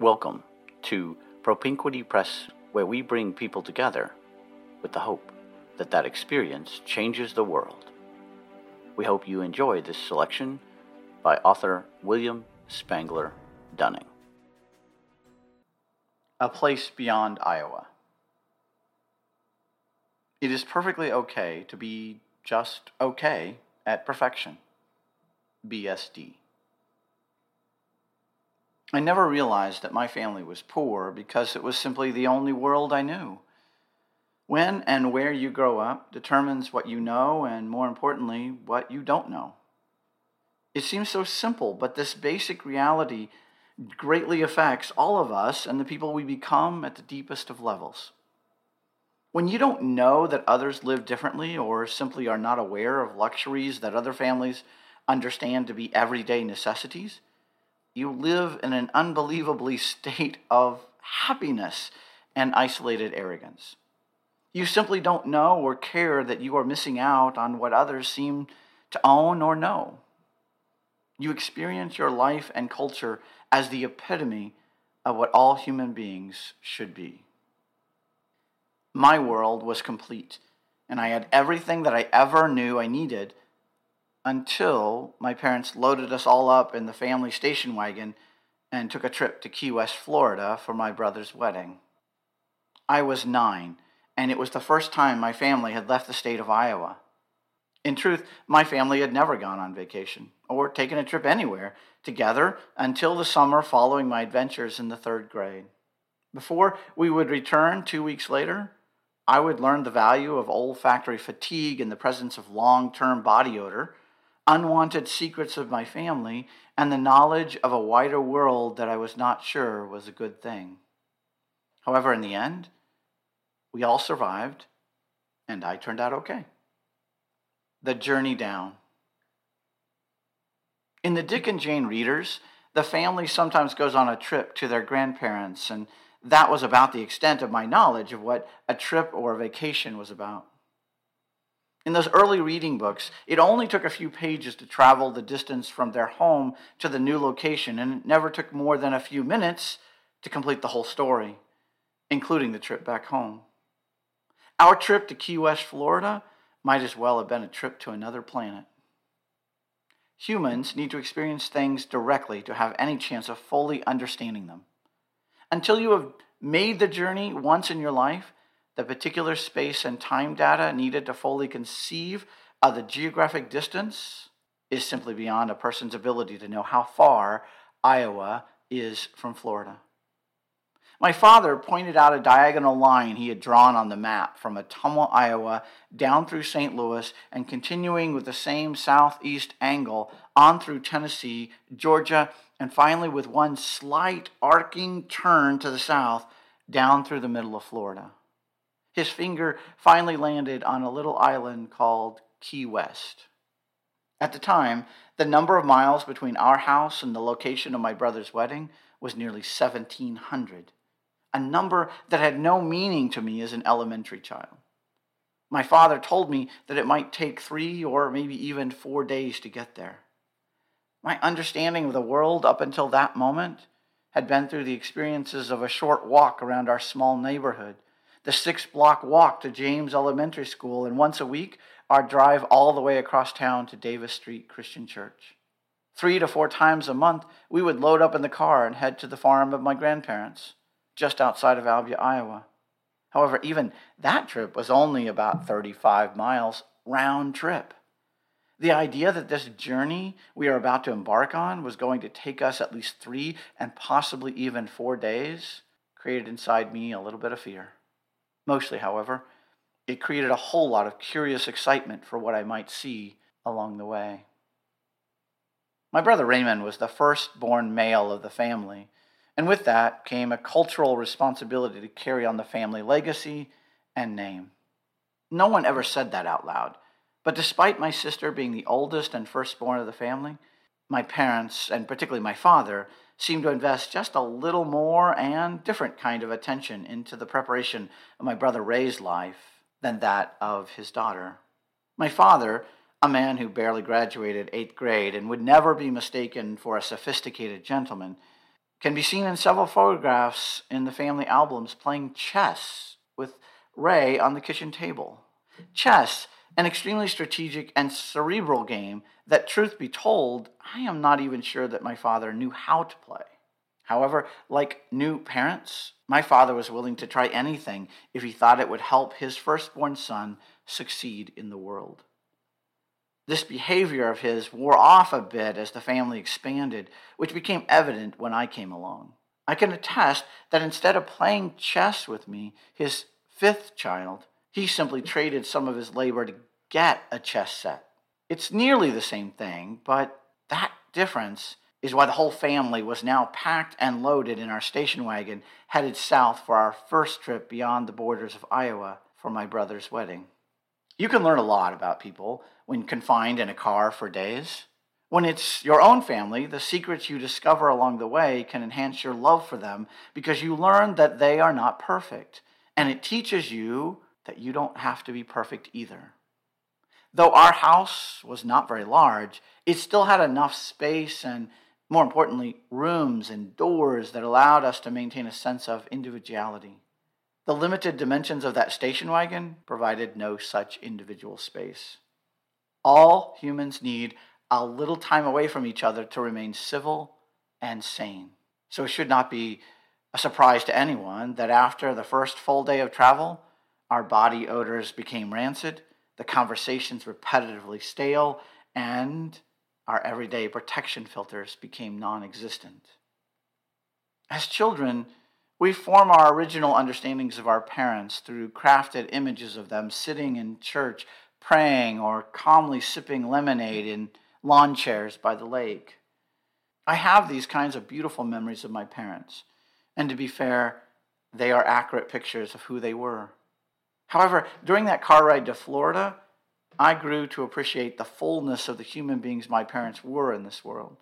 Welcome to Propinquity Press, where we bring people together with the hope that that experience changes the world. We hope you enjoy this selection by author William Spangler Dunning. A Place Beyond Iowa. It is perfectly okay to be just okay at perfection. BSD. I never realized that my family was poor because it was simply the only world I knew. When and where you grow up determines what you know and, more importantly, what you don't know. It seems so simple, but this basic reality greatly affects all of us and the people we become at the deepest of levels. When you don't know that others live differently or simply are not aware of luxuries that other families understand to be everyday necessities, you live in an unbelievably state of happiness and isolated arrogance. You simply don't know or care that you are missing out on what others seem to own or know. You experience your life and culture as the epitome of what all human beings should be. My world was complete, and I had everything that I ever knew I needed until my parents loaded us all up in the family station wagon and took a trip to Key West, Florida for my brother's wedding. I was nine, and it was the first time my family had left the state of Iowa. In truth, my family had never gone on vacation or taken a trip anywhere together until the summer following my adventures in the third grade. Before we would return two weeks later, I would learn the value of olfactory fatigue in the presence of long term body odor unwanted secrets of my family, and the knowledge of a wider world that I was not sure was a good thing. However, in the end, we all survived, and I turned out okay. The Journey Down. In the Dick and Jane readers, the family sometimes goes on a trip to their grandparents, and that was about the extent of my knowledge of what a trip or a vacation was about. In those early reading books, it only took a few pages to travel the distance from their home to the new location, and it never took more than a few minutes to complete the whole story, including the trip back home. Our trip to Key West, Florida, might as well have been a trip to another planet. Humans need to experience things directly to have any chance of fully understanding them. Until you have made the journey once in your life, the particular space and time data needed to fully conceive of the geographic distance is simply beyond a person's ability to know how far Iowa is from Florida. My father pointed out a diagonal line he had drawn on the map from Ottumwa, Iowa, down through St. Louis, and continuing with the same southeast angle on through Tennessee, Georgia, and finally with one slight arcing turn to the south down through the middle of Florida. His finger finally landed on a little island called Key West. At the time, the number of miles between our house and the location of my brother's wedding was nearly 1,700, a number that had no meaning to me as an elementary child. My father told me that it might take three or maybe even four days to get there. My understanding of the world up until that moment had been through the experiences of a short walk around our small neighborhood the six block walk to James Elementary School, and once a week, our drive all the way across town to Davis Street Christian Church. Three to four times a month, we would load up in the car and head to the farm of my grandparents, just outside of Albia, Iowa. However, even that trip was only about 35 miles round trip. The idea that this journey we are about to embark on was going to take us at least three and possibly even four days created inside me a little bit of fear. Mostly, however, it created a whole lot of curious excitement for what I might see along the way. My brother Raymond was the first-born male of the family, and with that came a cultural responsibility to carry on the family legacy and name. No one ever said that out loud, but despite my sister being the oldest and firstborn of the family, my parents, and particularly my father, seemed to invest just a little more and different kind of attention into the preparation of my brother Ray's life than that of his daughter. My father, a man who barely graduated eighth grade and would never be mistaken for a sophisticated gentleman, can be seen in several photographs in the family albums playing chess with Ray on the kitchen table. Chess, an extremely strategic and cerebral game that, truth be told, I am not even sure that my father knew how to play. However, like new parents, my father was willing to try anything if he thought it would help his firstborn son succeed in the world. This behavior of his wore off a bit as the family expanded, which became evident when I came along. I can attest that instead of playing chess with me, his fifth child, he simply traded some of his labor to get a chess set. It's nearly the same thing, but that difference is why the whole family was now packed and loaded in our station wagon, headed south for our first trip beyond the borders of Iowa for my brother's wedding. You can learn a lot about people when confined in a car for days. When it's your own family, the secrets you discover along the way can enhance your love for them because you learn that they are not perfect. And it teaches you that you don't have to be perfect either. Though our house was not very large, it still had enough space and more importantly, rooms and doors that allowed us to maintain a sense of individuality. The limited dimensions of that station wagon provided no such individual space. All humans need a little time away from each other to remain civil and sane. So it should not be a surprise to anyone that after the first full day of travel, our body odors became rancid, the conversations repetitively stale, and our everyday protection filters became non existent. As children, we form our original understandings of our parents through crafted images of them sitting in church, praying, or calmly sipping lemonade in lawn chairs by the lake. I have these kinds of beautiful memories of my parents, and to be fair, they are accurate pictures of who they were. However, during that car ride to Florida, I grew to appreciate the fullness of the human beings my parents were in this world.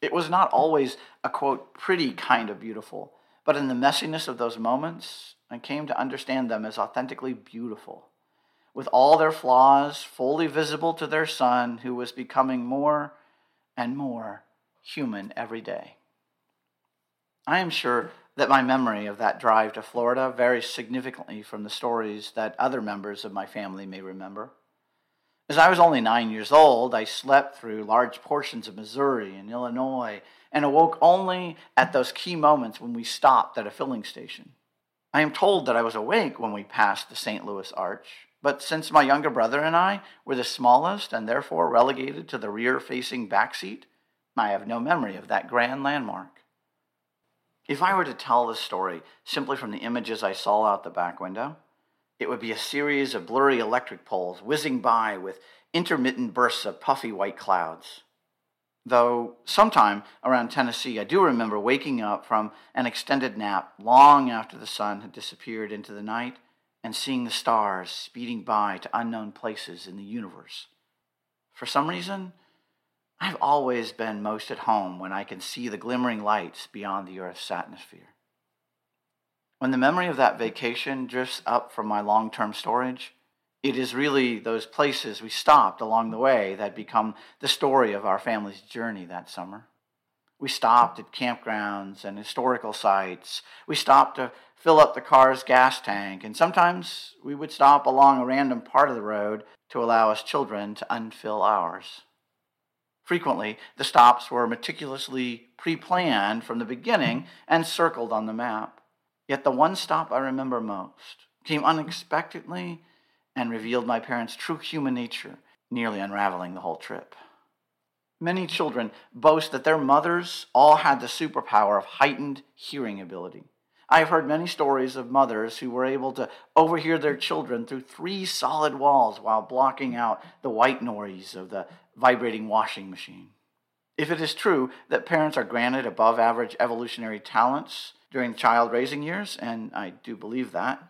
It was not always a quote, pretty kind of beautiful, but in the messiness of those moments, I came to understand them as authentically beautiful, with all their flaws fully visible to their son, who was becoming more and more human every day. I am sure that my memory of that drive to Florida varies significantly from the stories that other members of my family may remember. As I was only nine years old, I slept through large portions of Missouri and Illinois and awoke only at those key moments when we stopped at a filling station. I am told that I was awake when we passed the St. Louis Arch, but since my younger brother and I were the smallest and therefore relegated to the rear facing back seat, I have no memory of that grand landmark. If I were to tell this story simply from the images I saw out the back window, it would be a series of blurry electric poles whizzing by with intermittent bursts of puffy white clouds. Though sometime around Tennessee, I do remember waking up from an extended nap long after the sun had disappeared into the night and seeing the stars speeding by to unknown places in the universe. For some reason, I've always been most at home when I can see the glimmering lights beyond the Earth's atmosphere. When the memory of that vacation drifts up from my long term storage, it is really those places we stopped along the way that become the story of our family's journey that summer. We stopped at campgrounds and historical sites. We stopped to fill up the car's gas tank, and sometimes we would stop along a random part of the road to allow us children to unfill ours. Frequently, the stops were meticulously pre planned from the beginning and circled on the map. Yet the one stop I remember most came unexpectedly and revealed my parents' true human nature, nearly unraveling the whole trip. Many children boast that their mothers all had the superpower of heightened hearing ability. I have heard many stories of mothers who were able to overhear their children through three solid walls while blocking out the white noise of the vibrating washing machine. If it is true that parents are granted above average evolutionary talents during child raising years, and I do believe that,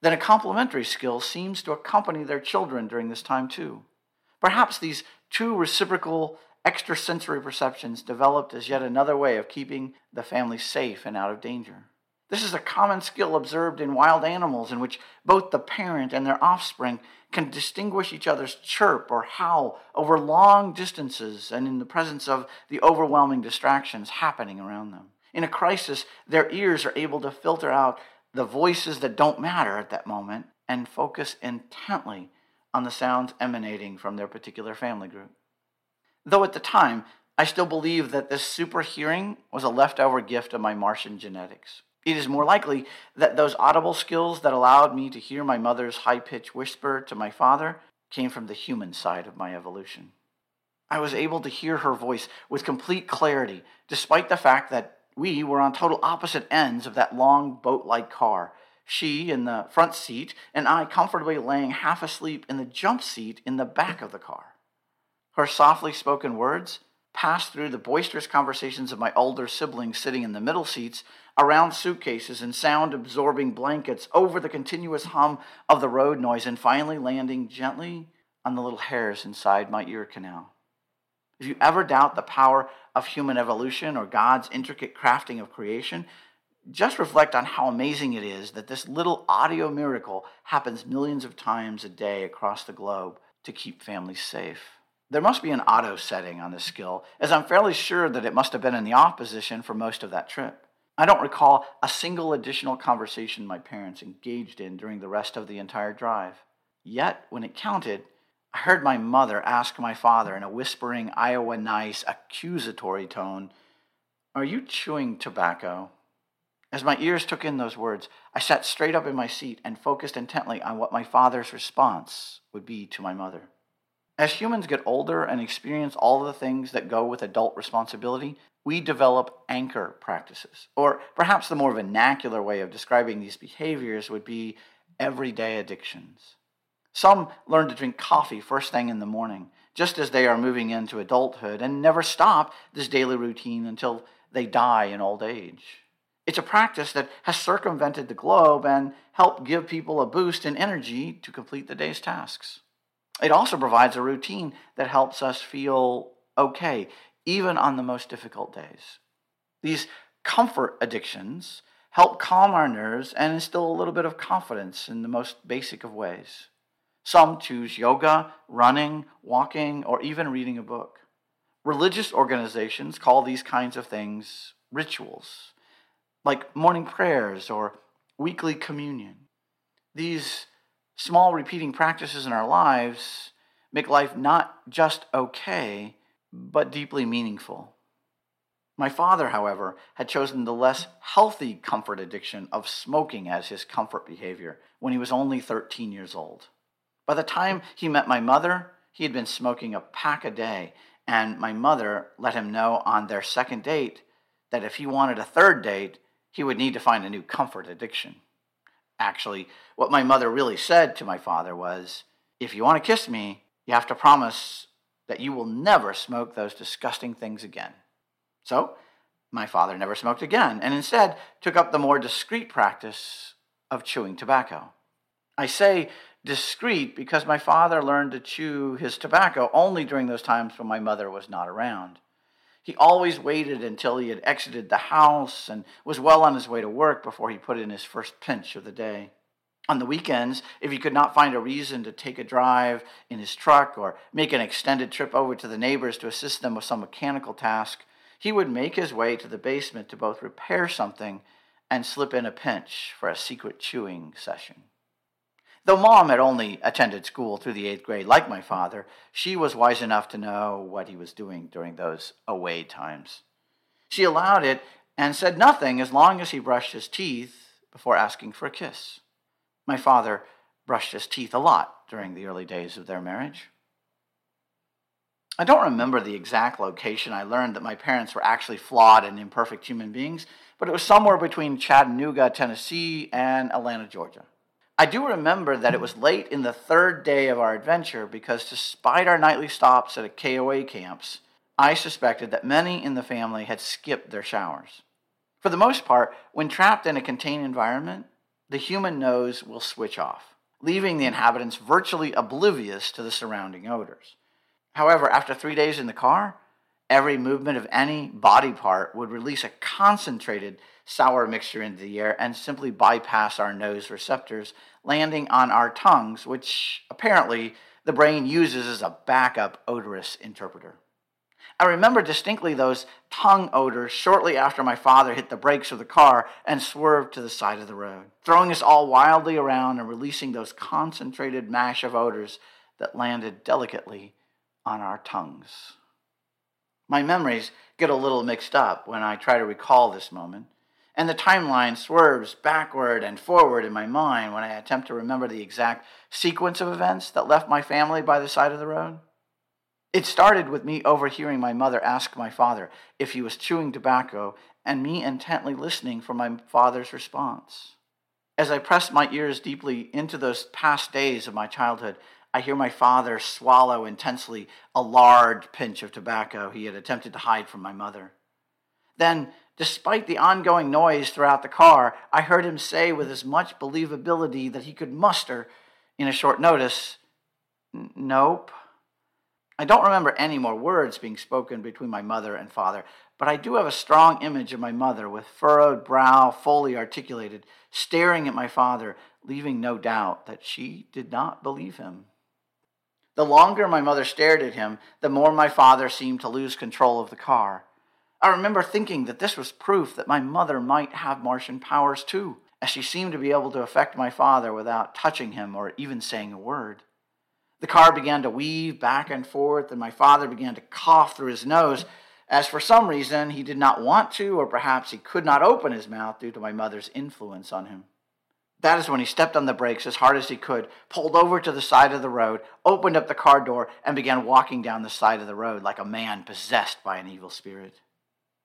then a complementary skill seems to accompany their children during this time too. Perhaps these two reciprocal extrasensory perceptions developed as yet another way of keeping the family safe and out of danger. This is a common skill observed in wild animals in which both the parent and their offspring can distinguish each other's chirp or howl over long distances and in the presence of the overwhelming distractions happening around them. In a crisis, their ears are able to filter out the voices that don't matter at that moment and focus intently on the sounds emanating from their particular family group. Though at the time, I still believe that this super hearing was a leftover gift of my Martian genetics. It is more likely that those audible skills that allowed me to hear my mother's high pitched whisper to my father came from the human side of my evolution. I was able to hear her voice with complete clarity, despite the fact that we were on total opposite ends of that long boat like car. She in the front seat, and I comfortably laying half asleep in the jump seat in the back of the car. Her softly spoken words passed through the boisterous conversations of my older siblings sitting in the middle seats around suitcases and sound absorbing blankets over the continuous hum of the road noise and finally landing gently on the little hairs inside my ear canal. If you ever doubt the power of human evolution or God's intricate crafting of creation, just reflect on how amazing it is that this little audio miracle happens millions of times a day across the globe to keep families safe. There must be an auto setting on this skill, as I'm fairly sure that it must have been in the off position for most of that trip. I don't recall a single additional conversation my parents engaged in during the rest of the entire drive. Yet, when it counted, I heard my mother ask my father in a whispering, Iowa nice, accusatory tone, Are you chewing tobacco? As my ears took in those words, I sat straight up in my seat and focused intently on what my father's response would be to my mother. As humans get older and experience all the things that go with adult responsibility, we develop anchor practices. Or perhaps the more vernacular way of describing these behaviors would be everyday addictions. Some learn to drink coffee first thing in the morning, just as they are moving into adulthood, and never stop this daily routine until they die in old age. It's a practice that has circumvented the globe and helped give people a boost in energy to complete the day's tasks. It also provides a routine that helps us feel okay, even on the most difficult days. These comfort addictions help calm our nerves and instill a little bit of confidence in the most basic of ways. Some choose yoga, running, walking, or even reading a book. Religious organizations call these kinds of things rituals, like morning prayers or weekly communion. These small repeating practices in our lives make life not just okay, but deeply meaningful. My father, however, had chosen the less healthy comfort addiction of smoking as his comfort behavior when he was only 13 years old. By the time he met my mother, he had been smoking a pack a day, and my mother let him know on their second date that if he wanted a third date, he would need to find a new comfort addiction. Actually, what my mother really said to my father was if you want to kiss me, you have to promise that you will never smoke those disgusting things again. So, my father never smoked again, and instead took up the more discreet practice of chewing tobacco. I say discreet because my father learned to chew his tobacco only during those times when my mother was not around. He always waited until he had exited the house and was well on his way to work before he put in his first pinch of the day. On the weekends, if he could not find a reason to take a drive in his truck or make an extended trip over to the neighbors to assist them with some mechanical task, he would make his way to the basement to both repair something and slip in a pinch for a secret chewing session. Though mom had only attended school through the eighth grade, like my father, she was wise enough to know what he was doing during those away times. She allowed it and said nothing as long as he brushed his teeth before asking for a kiss. My father brushed his teeth a lot during the early days of their marriage. I don't remember the exact location I learned that my parents were actually flawed and imperfect human beings, but it was somewhere between Chattanooga, Tennessee, and Atlanta, Georgia. I do remember that it was late in the third day of our adventure because, despite our nightly stops at KOA camps, I suspected that many in the family had skipped their showers. For the most part, when trapped in a contained environment, the human nose will switch off, leaving the inhabitants virtually oblivious to the surrounding odors. However, after three days in the car, every movement of any body part would release a concentrated sour mixture into the air and simply bypass our nose receptors, landing on our tongues, which apparently the brain uses as a backup odorous interpreter. I remember distinctly those tongue odors shortly after my father hit the brakes of the car and swerved to the side of the road, throwing us all wildly around and releasing those concentrated mash of odors that landed delicately on our tongues. My memories get a little mixed up when I try to recall this moment, and the timeline swerves backward and forward in my mind when I attempt to remember the exact sequence of events that left my family by the side of the road. It started with me overhearing my mother ask my father if he was chewing tobacco and me intently listening for my father's response. As I pressed my ears deeply into those past days of my childhood, I hear my father swallow intensely a large pinch of tobacco he had attempted to hide from my mother. Then, despite the ongoing noise throughout the car, I heard him say with as much believability that he could muster in a short notice, Nope. I don't remember any more words being spoken between my mother and father, but I do have a strong image of my mother with furrowed brow fully articulated, staring at my father, leaving no doubt that she did not believe him. The longer my mother stared at him, the more my father seemed to lose control of the car. I remember thinking that this was proof that my mother might have Martian powers too, as she seemed to be able to affect my father without touching him or even saying a word. The car began to weave back and forth, and my father began to cough through his nose, as for some reason he did not want to, or perhaps he could not open his mouth due to my mother's influence on him. That is when he stepped on the brakes as hard as he could, pulled over to the side of the road, opened up the car door, and began walking down the side of the road like a man possessed by an evil spirit.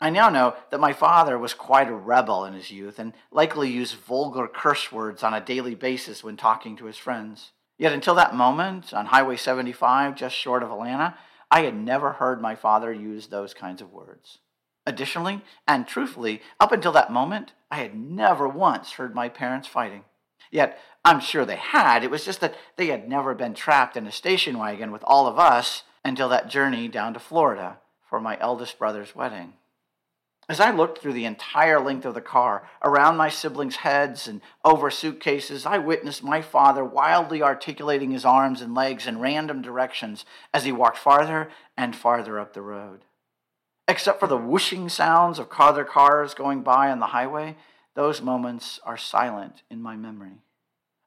I now know that my father was quite a rebel in his youth and likely used vulgar curse words on a daily basis when talking to his friends. Yet until that moment, on Highway 75, just short of Atlanta, I had never heard my father use those kinds of words. Additionally, and truthfully, up until that moment, I had never once heard my parents fighting. Yet, I'm sure they had. It was just that they had never been trapped in a station wagon with all of us until that journey down to Florida for my eldest brother's wedding. As I looked through the entire length of the car, around my siblings' heads and over suitcases, I witnessed my father wildly articulating his arms and legs in random directions as he walked farther and farther up the road. Except for the whooshing sounds of other cars going by on the highway, those moments are silent in my memory.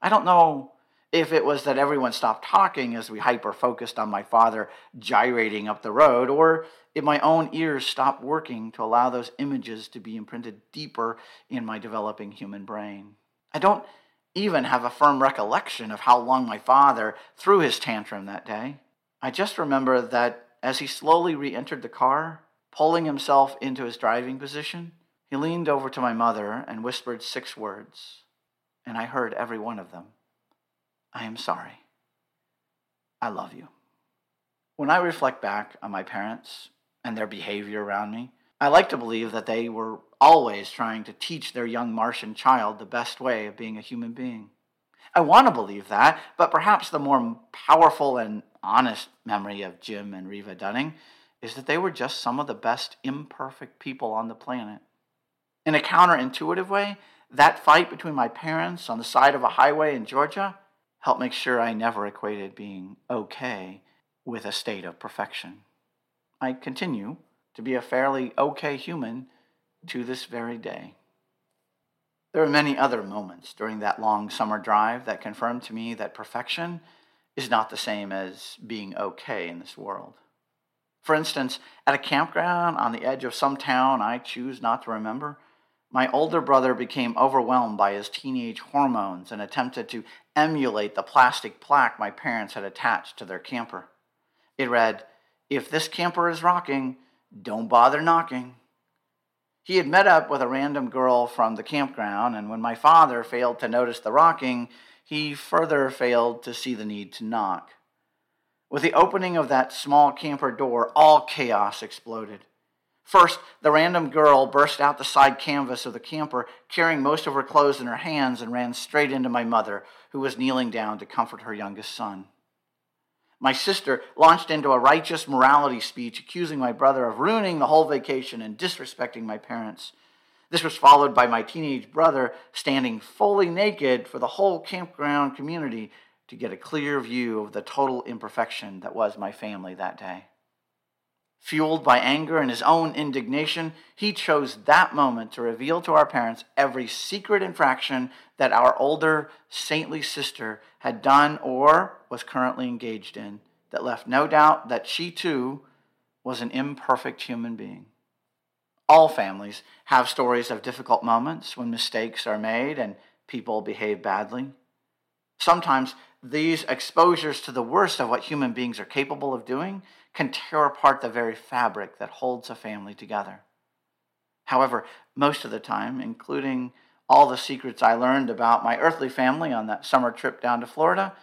I don't know if it was that everyone stopped talking as we hyper focused on my father gyrating up the road, or if my own ears stopped working to allow those images to be imprinted deeper in my developing human brain. I don't even have a firm recollection of how long my father threw his tantrum that day. I just remember that as he slowly re entered the car, pulling himself into his driving position, he leaned over to my mother and whispered six words, and I heard every one of them. I am sorry. I love you. When I reflect back on my parents and their behavior around me, I like to believe that they were always trying to teach their young Martian child the best way of being a human being. I want to believe that, but perhaps the more powerful and honest memory of Jim and Reva Dunning is that they were just some of the best imperfect people on the planet. In a counterintuitive way, that fight between my parents on the side of a highway in Georgia helped make sure I never equated being okay with a state of perfection. I continue to be a fairly okay human to this very day. There are many other moments during that long summer drive that confirmed to me that perfection is not the same as being okay in this world. For instance, at a campground on the edge of some town I choose not to remember, my older brother became overwhelmed by his teenage hormones and attempted to emulate the plastic plaque my parents had attached to their camper. It read, If this camper is rocking, don't bother knocking. He had met up with a random girl from the campground, and when my father failed to notice the rocking, he further failed to see the need to knock. With the opening of that small camper door, all chaos exploded. First, the random girl burst out the side canvas of the camper, carrying most of her clothes in her hands, and ran straight into my mother, who was kneeling down to comfort her youngest son. My sister launched into a righteous morality speech, accusing my brother of ruining the whole vacation and disrespecting my parents. This was followed by my teenage brother standing fully naked for the whole campground community to get a clear view of the total imperfection that was my family that day. Fueled by anger and his own indignation, he chose that moment to reveal to our parents every secret infraction that our older saintly sister had done or was currently engaged in, that left no doubt that she too was an imperfect human being. All families have stories of difficult moments when mistakes are made and people behave badly. Sometimes these exposures to the worst of what human beings are capable of doing can tear apart the very fabric that holds a family together. However, most of the time, including all the secrets I learned about my earthly family on that summer trip down to Florida,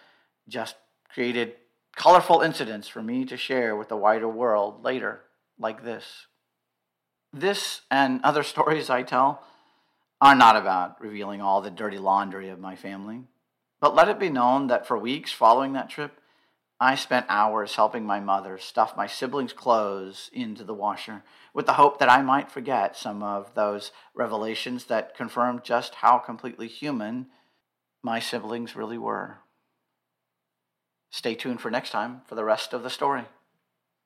just created colorful incidents for me to share with the wider world later, like this. This and other stories I tell are not about revealing all the dirty laundry of my family, but let it be known that for weeks following that trip, I spent hours helping my mother stuff my siblings' clothes into the washer with the hope that I might forget some of those revelations that confirmed just how completely human my siblings really were. Stay tuned for next time for the rest of the story.